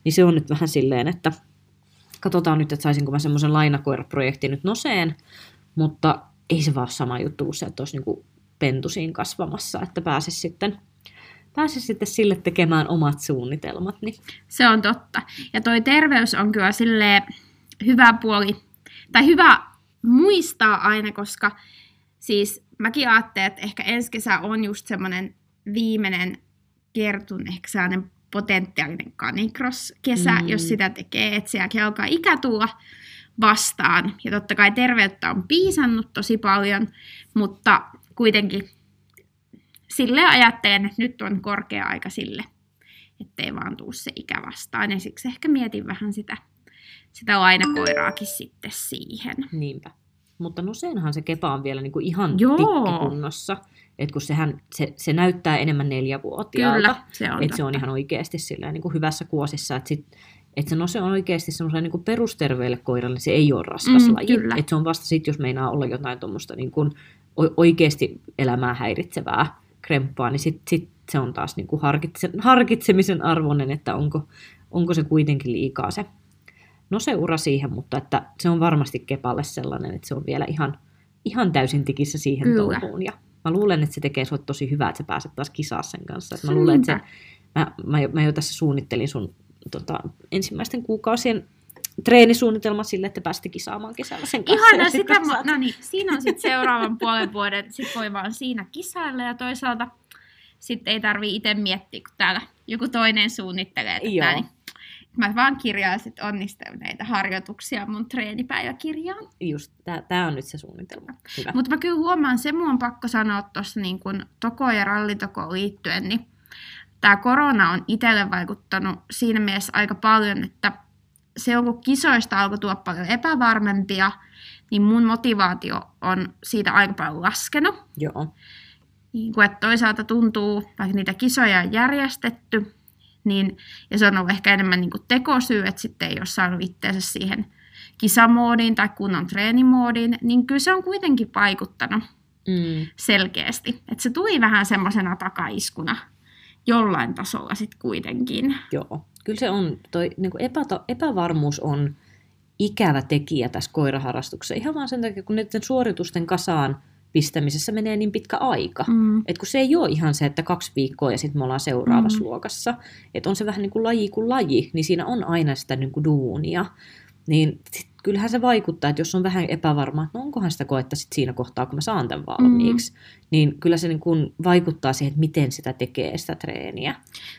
Niin se on nyt vähän silleen, että katsotaan nyt, että saisinko mä semmoisen lainakoiraprojektin nyt noseen, mutta ei se vaan sama juttu kuin se, että olisi niin pentusiin kasvamassa, että pääsisi sitten, pääsisi sitten sille tekemään omat suunnitelmat. Niin. Se on totta. Ja toi terveys on kyllä sille hyvä puoli, tai hyvä muistaa aina, koska siis mäkin ajattelen, että ehkä ensi kesä on just semmoinen viimeinen kertun ehkä sellainen potentiaalinen canicross-kesä, Mm. jos sitä tekee, että sielläkin alkaa ikä tulla vastaan. Ja totta kai terveyttä on piisannut tosi paljon, mutta kuitenkin sille ajattelen, että nyt on korkea aika sille, ettei vaan tuu se ikä vastaan. Ja siksi ehkä mietin vähän sitä, sitä lainakoiraakin sitten siihen. Niinpä. Mutta no senhan se kepa on vielä niin kuin ihan Joo. tikkikunnossa. Että kun sehän, se, se näyttää enemmän neljävuotiaalta. Kyllä, se on Että se on ihan oikeasti silleen, niin kuin hyvässä kuosissa. Että sit, et se, no se on oikeasti semmoiselle niin perusterveelle koiralle, se ei ole raskas Mm, laji. Että se on vasta sitten, jos meinaa olla jotain tuommoista niin kuin oikeasti elämää häiritsevää kremppaa, niin sitten sit se on taas niin kuin harkitse, harkitsemisen arvoinen, että onko, onko se kuitenkin liikaa se no se ura siihen, mutta että se on varmasti kepalle sellainen, että se on vielä ihan, ihan täysin tikissä siihen Kyllä. touhuun. Ja mä luulen, että se tekee sulle tosi hyvää, että sä pääset taas kisaa sen kanssa. Et mä luulen, että se, mä, mä, jo, mä jo tässä suunnittelin sun tota, ensimmäisten kuukausien treenisuunnitelma sille, että pääsitte kisaamaan kesällä sen kanssa. Ihana, sit sitä, mä, no niin, siinä on sitten seuraavan puolen vuoden, sit voi vaan siinä kisailla ja toisaalta sitten ei tarvii itse miettiä, kun täällä joku toinen suunnittelee tätä, Joo. niin mä vaan kirjaisin onnistuneita harjoituksia mun treenipäiväkirjaan. Just, tää, tää on nyt se suunnitelma. Hyvä. Mutta mä kyllä huomaan, se mun on pakko sanoa tuossa niin kun toko ja rallitokoon liittyen, niin tämä korona on itselle vaikuttanut siinä mielessä aika paljon, että se on kun kisoista alkoi tulla paljon epävarmempia, niin mun motivaatio on siitä aika paljon laskenut. Joo. Niin kuin, että toisaalta tuntuu, vaikka niitä kisoja on järjestetty, niin, ja se on ollut ehkä enemmän niin kuin tekosyy, että sitten ei ole saanut itseensä siihen kisamoodiin tai kunnon treenimoodiin, niin kyllä se on kuitenkin vaikuttanut Mm. selkeästi. Että se tuli vähän semmoisena takaiskuna jollain tasolla sitten kuitenkin. Joo, kyllä se on, toi niin kuin epäta, epävarmuus on ikävä tekijä tässä koiraharrastuksessa. Ihan vaan sen takia, kun näiden suoritusten kasaan pistämisessä menee niin pitkä aika. Mm. Et kun se ei ole ihan se, että kaksi viikkoa ja sitten me ollaan seuraavassa Mm. luokassa. Että on se vähän niin kuin laji kuin laji, niin siinä on aina sitä niin kuin duunia. Niin sit, kyllähän se vaikuttaa, että jos on vähän epävarma, että no onkohan sitä koetta sit siinä kohtaa, kun mä saan tämän valmiiksi, mm. niin kyllä se niin kuin vaikuttaa siihen, että miten sitä tekee sitä treeniä.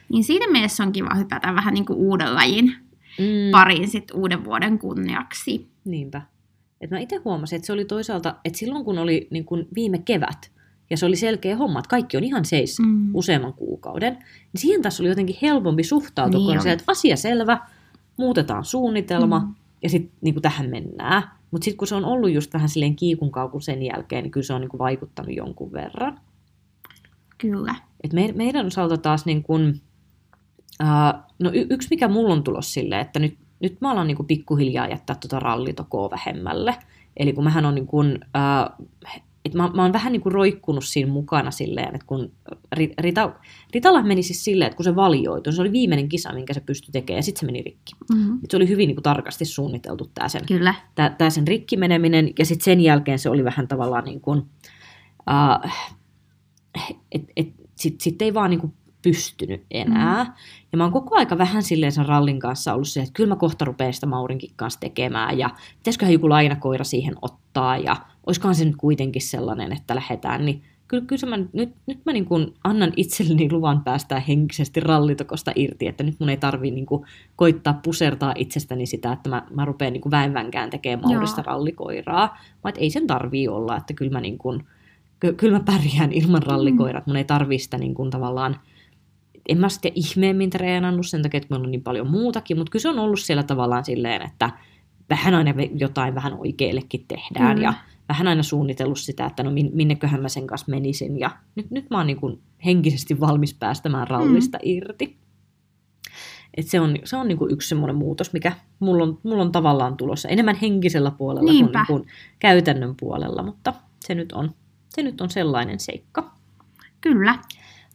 Niin siinä mielessä on kiva hypätä vähän niin kuin uuden lajin Mm. pariin sit uuden vuoden kunniaksi. Niinpä. Et mä itse huomasin, että se oli toisaalta, että silloin kun oli niin kun viime kevät, ja se oli selkeä homma, että kaikki on ihan seis mm. Mm. useamman kuukauden, niin siihen taas oli jotenkin helpompi suhtautua, Niin kun se, että asia selvä, muutetaan suunnitelma, Mm. ja sitten niin tähän mennään. Mutta sitten kun se on ollut just vähän silleen kiikun kaukun sen jälkeen, niin kyllä se on niin vaikuttanut jonkun verran. Kyllä. Et me, meidän osalta taas niin kun, ää, no y- yksi mikä mulla on tulos silleen, että nyt, nyt mä alan niin kun pikkuhiljaa jättää tuota rallitokoa vähemmälle. Eli kun mähän on niin kun, ää, et mä, mä oon vähän niin kuin roikkunut siinä mukana silleen, että kun Ri- Rita, Ritalla meni siis silleen, että kun se valioitui, se oli viimeinen kisa, minkä se pystyi tekemään, ja sitten se meni rikki. Mm. Et se oli hyvin niin kuin tarkasti suunniteltu tämä sen Kyllä. tää, tää sen rikki meneminen, ja sitten sen jälkeen se oli vähän tavallaan niin kuin, uh, että et, sitten sit ei vaan niin kuin pystynyt enää. Mm. Ja mä oon koko aika vähän silleen sen rallin kanssa ollut se, että kyllä mä kohta rupean sitä Maurinkin kanssa tekemään, ja pitäisiköhän joku lainakoira siihen ottaa, ja olisikohan se nyt kuitenkin sellainen, että lähdetään, niin kyllä, kyllä mä, nyt, nyt mä niin kuin annan itselleni luvan päästää henkisesti rallitokosta irti, että nyt mun ei tarvii niin kuin koittaa pusertaa itsestäni sitä, että mä, mä rupean niin kuin väenvänkään tekemään Maurista Joo. rallikoiraa, vaan ei sen tarvii olla, että kyllä mä, niin kuin, ky- kyllä mä pärjään ilman rallikoiraa, että mun ei tarvii sitä niin kuin tavallaan en mä sitten ihmeemmin treenannut sen takia, että meillä on niin paljon muutakin, mutta kyllä se on ollut siellä tavallaan silleen, että vähän aina jotain vähän oikeellekin tehdään Kyllä. ja vähän aina suunnitellut sitä, että no min- minneköhän mä sen kanssa menisin ja nyt, nyt mä oon niin kuin henkisesti valmis päästämään rallista mm. irti. Et se on, se on niin kuin yksi semmoinen muutos, mikä mulla on, mulla on tavallaan tulossa enemmän henkisellä puolella Niinpä. kuin, niin kuin käytännön puolella, mutta se nyt on, se nyt on sellainen seikka. Kyllä.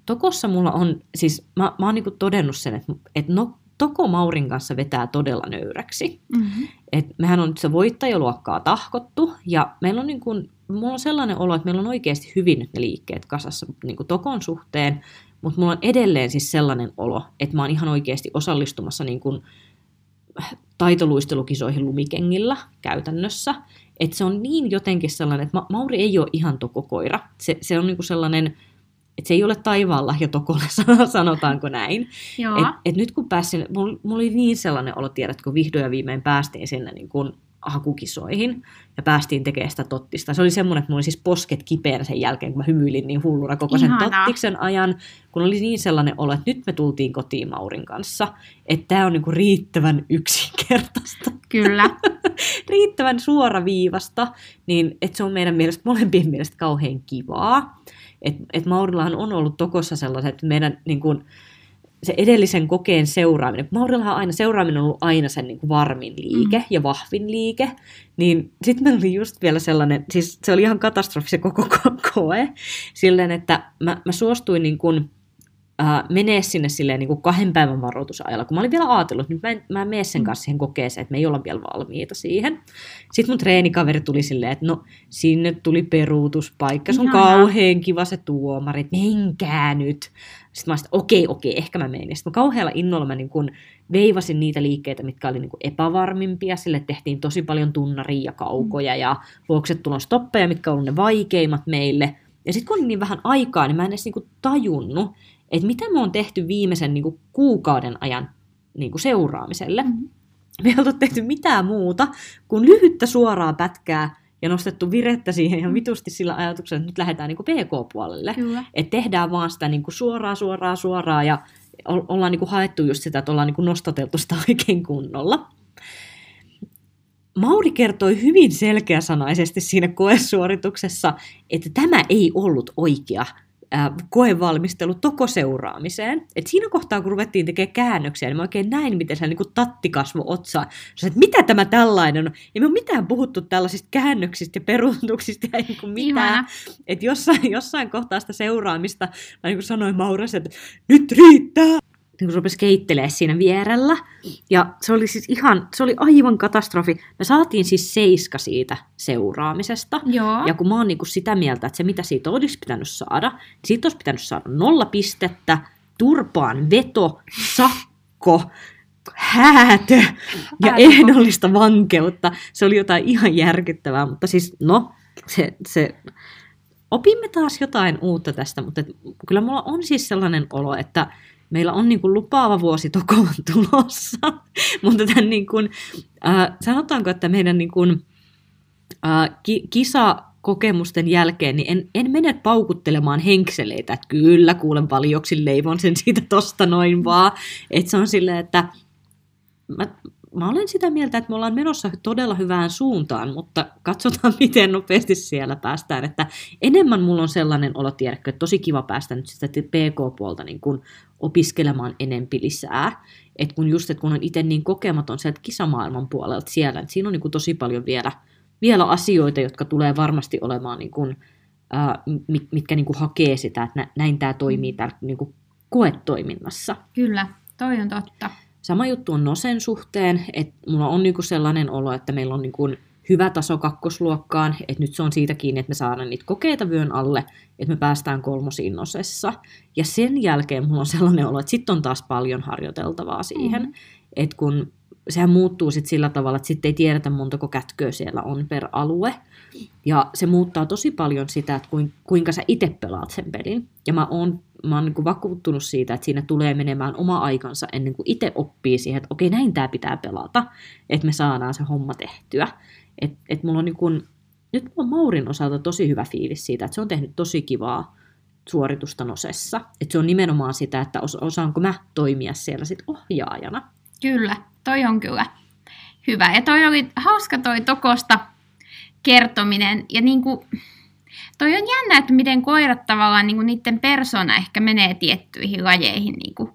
Tokossa mulla on, siis mä, mä oon niinku todennut sen, että, että no, Toko Maurin kanssa vetää todella nöyräksi. Mm-hmm. Et mehän on nyt se voittajaluokkaa tahkottu, ja meillä on, niin kuin, mulla on sellainen olo, että meillä on oikeasti hyvin nyt ne liikkeet kasassa niin Tokon suhteen, mutta mulla on edelleen siis sellainen olo, että mä oon ihan oikeasti osallistumassa niin kuin taitoluistelukisoihin lumikengillä käytännössä. Että se on niin jotenkin sellainen, että Ma- Mauri ei ole ihan tokokoira. Se, se on niin sellainen, että se ei ole taivaalla ja tokolle, sanotaanko näin. Joo. Et, et nyt kun pääsin, mulla, mulla oli niin sellainen olo, tiedät, kun vihdoin ja viimein päästiin sinne niin kuin hakukisoihin ja päästiin tekemään sitä tottista. Se oli semmoinen, että mulla oli siis posket kipeänä sen jälkeen, kun mä hymyilin niin hulluna koko sen Ihanaa. tottiksen ajan, kun oli niin sellainen olo, että nyt me tultiin kotiin Maurin kanssa, että tämä on niinku riittävän yksinkertaista, Kyllä. riittävän suoraviivasta, niin että se on meidän mielestä, molempien mielestä kauhean kivaa. Että et Maurillahan on ollut tokossa sellaiset, että meidän niin kuin, se edellisen kokeen seuraaminen, Maurillahan aina, seuraaminen on ollut aina sen niin kuin varmin liike mm. ja vahvin liike, niin sitten meillä oli just vielä sellainen, siis se oli ihan katastrofi se koko ko- koe, silleen, että mä, mä suostuin niin kuin, äh, menee sinne silleen niin kuin kahden päivän varoitusajalla, kun mä olin vielä ajatellut, että nyt mä en, mä en mene sen kanssa siihen kokeeseen, että me ei olla vielä valmiita siihen. Sitten mun treenikaveri tuli silleen, että no sinne tuli peruutuspaikka, se on Ihanaa. kauhean kiva se tuomari, että menkää nyt. Sitten mä olin, okei, okei, ehkä mä menen. Sitten mä kauhealla innolla mä niin kun veivasin niitä liikkeitä, mitkä oli niin kuin epävarmimpia. Sille tehtiin tosi paljon tunnaria ja kaukoja ja luoksetulon stoppeja, mitkä olivat ne vaikeimmat meille. Ja sitten kun oli niin vähän aikaa, niin mä en edes niin kuin tajunnut, että mitä me on tehty viimeisen niin kuin kuukauden ajan niin kuin seuraamiselle. Mhm. Me ei oltu tehty mitään muuta kuin lyhyttä suoraa pätkää ja nostettu virettä siihen ihan vitusti sillä ajatuksella, että nyt lähdetään niin kuin PK-puolelle. Että tehdään vaan sitä niin kuin suoraa, suoraa, suoraa ja ollaan niin kuin haettu just sitä, että ollaan niin kuin nostateltu sitä oikein kunnolla. Mauri kertoi hyvin selkeäsanaisesti siinä koesuorituksessa, että tämä ei ollut oikea koevalmistelu toko seuraamiseen. Et siinä kohtaa, kun ruvettiin tekemään käännöksiä, niin mä oikein näin, miten se niin kuin tatti kasvo otsaan. Sä, että mitä tämä tällainen on? Ei me ole mitään puhuttu tällaisista käännöksistä ja peruutuksista ja niin kuin mitään. Että jossain, jossain kohtaa sitä seuraamista mä niin kuin sanoin Mauras, että nyt riittää. Niin kun se rupesi keittelee siinä vierellä. Ja se oli siis ihan, se oli aivan katastrofi. Me saatiin siis seiska siitä seuraamisesta. Joo. Ja kun mä oon niinku sitä mieltä, että se mitä siitä olisi pitänyt saada, niin siitä olisi pitänyt saada nolla pistettä, turpaan veto, sakko, häätö ja ehdollista vankeutta. Se oli jotain ihan järkyttävää, mutta siis no, se, se opimme taas jotain uutta tästä, mutta et, kyllä mulla on siis sellainen olo, että meillä on niin kuin lupaava vuosi tokoon tulossa, mutta tämän niin kuin, äh, sanotaanko, että meidän niin kuin, äh, ki- kisakokemusten jälkeen niin en, en mene paukuttelemaan henkseleitä, että kyllä kuulen paljoksin leivon sen siitä tosta noin vaan, että se on silleen, että mä, mä olen sitä mieltä, että me ollaan menossa todella hyvään suuntaan, mutta katsotaan, miten nopeasti siellä päästään. Että enemmän mulla on sellainen olo, tiedätkö, että tosi kiva päästä nyt sitä PK-puolta niin kuin opiskelemaan enempi lisää. Et kun just, että kun on itse niin kokematon sieltä kisamaailman puolelta siellä, että siinä on niin kuin tosi paljon vielä, vielä asioita, jotka tulee varmasti olemaan, niin kuin, ää, mit- mitkä niin kuin hakee sitä, että nä- näin tämä toimii täällä niin kuin koetoiminnassa. Kyllä, toi on totta. Sama juttu on Nosen suhteen, että mulla on niinku sellainen olo, että meillä on niinku hyvä taso kakkosluokkaan, että nyt se on siitä kiinni, että me saadaan niitä kokeita vyön alle, että me päästään kolmosiin Nosessa. Ja sen jälkeen mulla on sellainen olo, että sitten on taas paljon harjoiteltavaa siihen, mm. että kun sehän muuttuu sitten sillä tavalla, että sitten ei tiedetä montako kätköä siellä on per alue. Ja se muuttaa tosi paljon sitä, että kuin- kuinka sä itse pelaat sen pelin. Ja mä oon, mä oon niin vakuuttunut siitä, että siinä tulee menemään oma aikansa ennen kuin itse oppii siihen, että okei, näin tämä pitää pelata, että me saadaan se homma tehtyä. Et, et mulla on niin kuin, nyt mulla on Maurin osalta tosi hyvä fiilis siitä, että se on tehnyt tosi kivaa suoritusta nosessa. Että se on nimenomaan sitä, että os- osaanko mä toimia siellä sit ohjaajana. Kyllä, toi on kyllä hyvä. Ja toi oli hauska toi Tokosta kertominen. Ja niin kuin, toi on jännä, että miten koirat tavallaan niin kuin niiden persona ehkä menee tiettyihin lajeihin niin kuin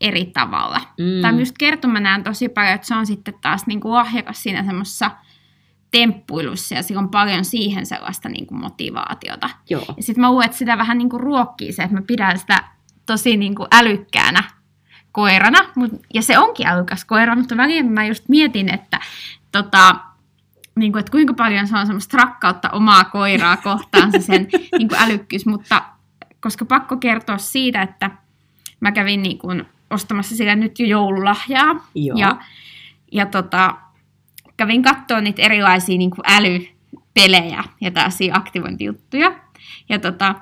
eri tavalla. Mm. Tai just kertoma näen tosi paljon, että se on sitten taas niin kuin lahjakas siinä semmoisessa temppuilussa ja sillä on paljon siihen sellaista niin kuin motivaatiota. Joo. Ja sitten mä luulen, että sitä vähän niin kuin ruokkii se, että mä pidän sitä tosi niin kuin älykkäänä koirana. Mut, ja se onkin älykäs koira, mutta välillä mä just mietin, että, tota, niin kuin, että kuinka paljon se on semmoista rakkautta omaa koiraa kohtaan se sen niin kuin älykkyys. Mutta koska pakko kertoa siitä, että mä kävin niin kuin ostamassa sille nyt jo joululahjaa. Joo. Ja, ja tota, kävin katsoa niitä erilaisia niin älypelejä ja tällaisia aktivointijuttuja. Ja tota,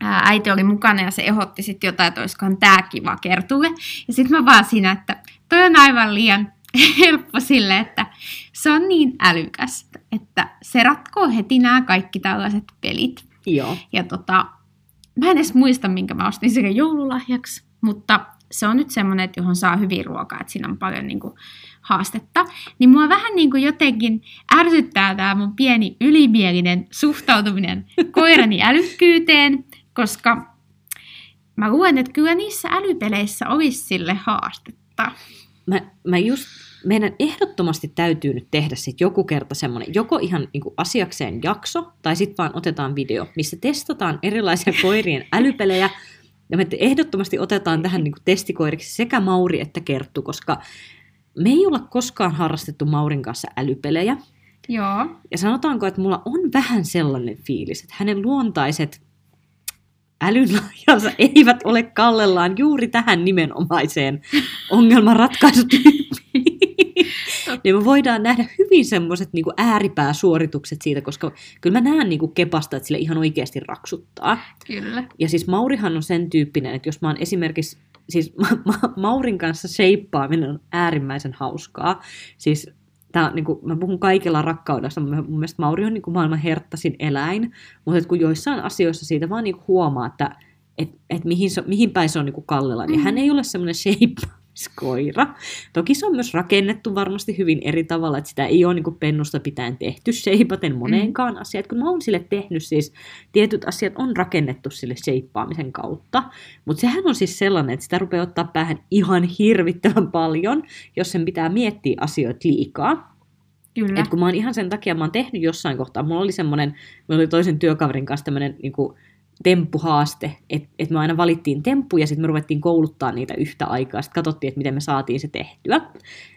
äiti oli mukana ja se ehdotti sitten jotain, että olisikohan tämä kiva kertulle. Ja sitten mä vaan siinä, että toi on aivan liian helppo sille, että se on niin älykäs, että se ratkoo heti nämä kaikki tällaiset pelit. Joo. Ja tota, mä en edes muista, minkä mä ostin sille joululahjaksi, mutta se on nyt semmoinen, että johon saa hyvin ruokaa, että siinä on paljon niin kuin, haastetta. Niin mua vähän niin kuin jotenkin ärsyttää tämä mun pieni ylimielinen suhtautuminen koirani älykkyyteen, koska mä luen, että kyllä niissä älypeleissä olisi sille haastetta. Mä, mä just, meidän ehdottomasti täytyy nyt tehdä sit joku kerta semmoinen, joko ihan niin asiakseen jakso, tai sitten vaan otetaan video, missä testataan erilaisia koirien älypelejä, ja me ehdottomasti otetaan tähän niin testikoiriksi sekä Mauri että Kerttu, koska me ei olla koskaan harrastettu Maurin kanssa älypelejä. Joo. Ja sanotaanko, että mulla on vähän sellainen fiilis, että hänen luontaiset älynlahjansa eivät ole kallellaan juuri tähän nimenomaiseen ongelmanratkaisutyyppiin. niin me voidaan nähdä hyvin semmoiset niin ääripääsuoritukset siitä, koska kyllä mä näen niin kuin kepasta, että sille ihan oikeasti raksuttaa. Kyllä. Ja siis Maurihan on sen tyyppinen, että jos mä oon esimerkiksi, siis ma- ma- Maurin kanssa sheippaaminen on äärimmäisen hauskaa. Siis tää, niin kuin, mä puhun kaikilla rakkaudessa, mun mun mielestä Mauri on niin kuin maailman herttasin eläin, mutta että kun joissain asioissa siitä vaan niin kuin huomaa, että et, et mihin, se, mihin päin se on niin kuin kallella, niin Mm. hän ei ole semmoinen sheippaamiskoira. Toki se on myös rakennettu varmasti hyvin eri tavalla, että sitä ei ole niin kuin pennusta pitäen tehty sheipaten moneenkaan mm. asiaan. Kun mä oon sille tehnyt siis, tietyt asiat on rakennettu sille sheippaamisen kautta, mutta sehän on siis sellainen, että sitä rupeaa ottaa päähän ihan hirvittävän paljon, jos sen pitää miettiä asioita liikaa. Kyllä. Et kun mä oon ihan sen takia, mä oon tehnyt jossain kohtaa, mulla oli semmoinen, mulla oli toisen työkaverin kanssa tämmöinen niin temppuhaaste, että et me aina valittiin temppu ja sitten me ruvettiin kouluttaa niitä yhtä aikaa, sitten katsottiin, että miten me saatiin se tehtyä.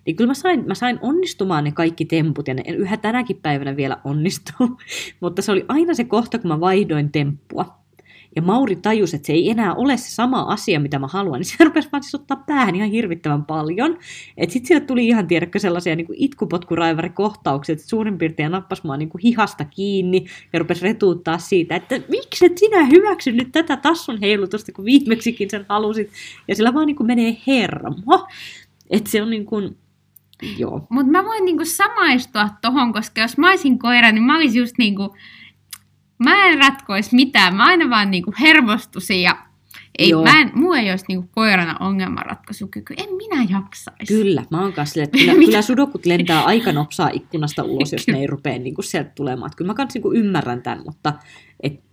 Niin kyllä mä sain, mä sain onnistumaan ne kaikki temput ja ne yhä tänäkin päivänä vielä onnistuu, mutta se oli aina se kohta, kun mä vaihdoin temppua. Ja Mauri tajusi, että se ei enää ole se sama asia, mitä mä haluan, niin se rupesi vaan siis ottaa päähän ihan hirvittävän paljon. Että sitten sille tuli ihan, tiedätkö, sellaisia niin itkupotkuraivarikohtauksia, että suurin piirtein nappasi mua niin kuin hihasta kiinni ja rupesi retuuttaa siitä, että miksi et sinä hyväksy nyt tätä tassun heilutusta, kun viimeksikin sen halusit. Ja sillä vaan niin kuin menee hermo. Että se on niin kuin, joo. Mutta mä voin niinku samaistua tohon, koska jos mä olisin koira, niin mä olisin just niinku, mä en ratkoisi mitään, mä aina vaan niinku hermostusin ja ei, Joo. mä en, mulla ei olisi niinku koirana ongelmanratkaisukyky, en minä jaksaisi. Kyllä, mä oon kanssa että kyllä, kyllä sudokut lentää aika nopsaa ikkunasta ulos, jos ne ei rupea niin kuin sieltä tulemaan. Kyllä mä kanssa niin kuin ymmärrän tämän, mutta et,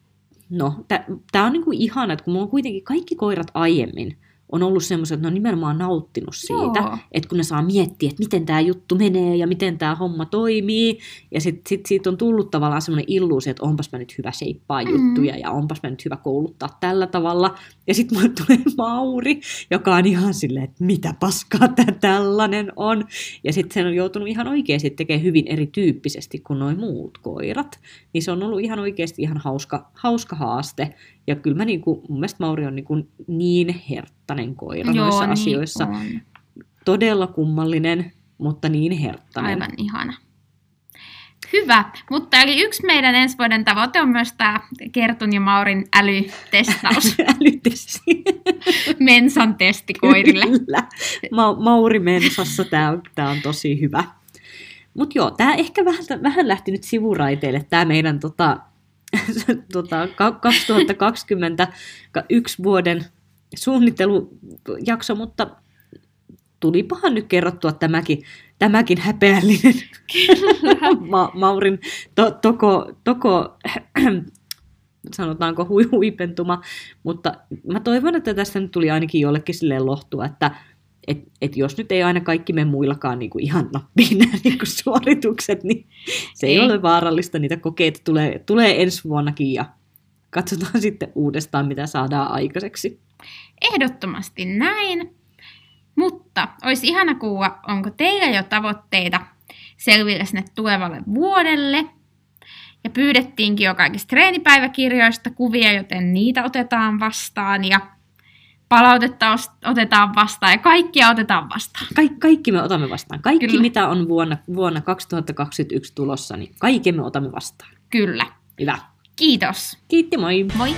no, tämä on niin kuin ihana, että kun mulla on kuitenkin kaikki koirat aiemmin on ollut semmoiset, että ne on nimenomaan nauttinut siitä, Joo. että kun ne saa miettiä, että miten tämä juttu menee ja miten tämä homma toimii. Ja sitten sit siitä on tullut tavallaan semmoinen illuusio, että onpas mä nyt hyvä sheippaa Mm. juttuja ja onpas mä nyt hyvä kouluttaa tällä tavalla. Ja sitten mulle tulee Mauri, joka on ihan silleen, että mitä paskaa tämä tällainen on. Ja sitten sen on joutunut ihan oikeasti tekemään hyvin erityyppisesti kuin noin muut koirat. Niin se on ollut ihan oikeasti ihan hauska, hauska haaste. Ja kyllä mä niinku, mun mielestä Mauri on niinku niin herttainen koira noissa niin asioissa. on. Todella kummallinen, mutta niin herttainen. Aivan ihana. Hyvä, mutta eli yksi meidän ensi vuoden tavoite on myös tämä Kertun ja Maurin älytestaus, Älytesti. Mensan testi koirille. Kyllä. Ma- Mauri Mensassa tämä on, tää on tosi hyvä. Mutta joo, tämä ehkä vähän, vähän lähti nyt sivuraiteille, tämä meidän tota, tota, 2021 vuoden suunnittelujakso, mutta tulipahan nyt kerrottua tämäkin, tämäkin häpeällinen Ma- Maurin to, toko, toko sanotaanko hui, huipentuma, mutta mä toivon, että tästä nyt tuli ainakin jollekin silleen lohtua, että et, et jos nyt ei aina kaikki me muillakaan niinku ihan nappiin nämä niinku suoritukset, niin se ei, ei ole vaarallista, niitä kokeita tulee, tulee ensi vuonnakin ja katsotaan sitten uudestaan, mitä saadaan aikaiseksi. Ehdottomasti näin. Mutta olisi ihana kuulla, onko teillä jo tavoitteita selville sinne tulevalle vuodelle. Ja pyydettiinkin jo kaikista treenipäiväkirjoista kuvia, joten niitä otetaan vastaan ja palautetta otetaan vastaan ja kaikkia otetaan vastaan. Kaik, kaikki me otamme vastaan. Kaikki, Kyllä. mitä on vuonna, vuonna 2021 tulossa, niin kaikki me otamme vastaan. Kyllä. Hyvä. Kiitos. Kiitti, moi. Moi.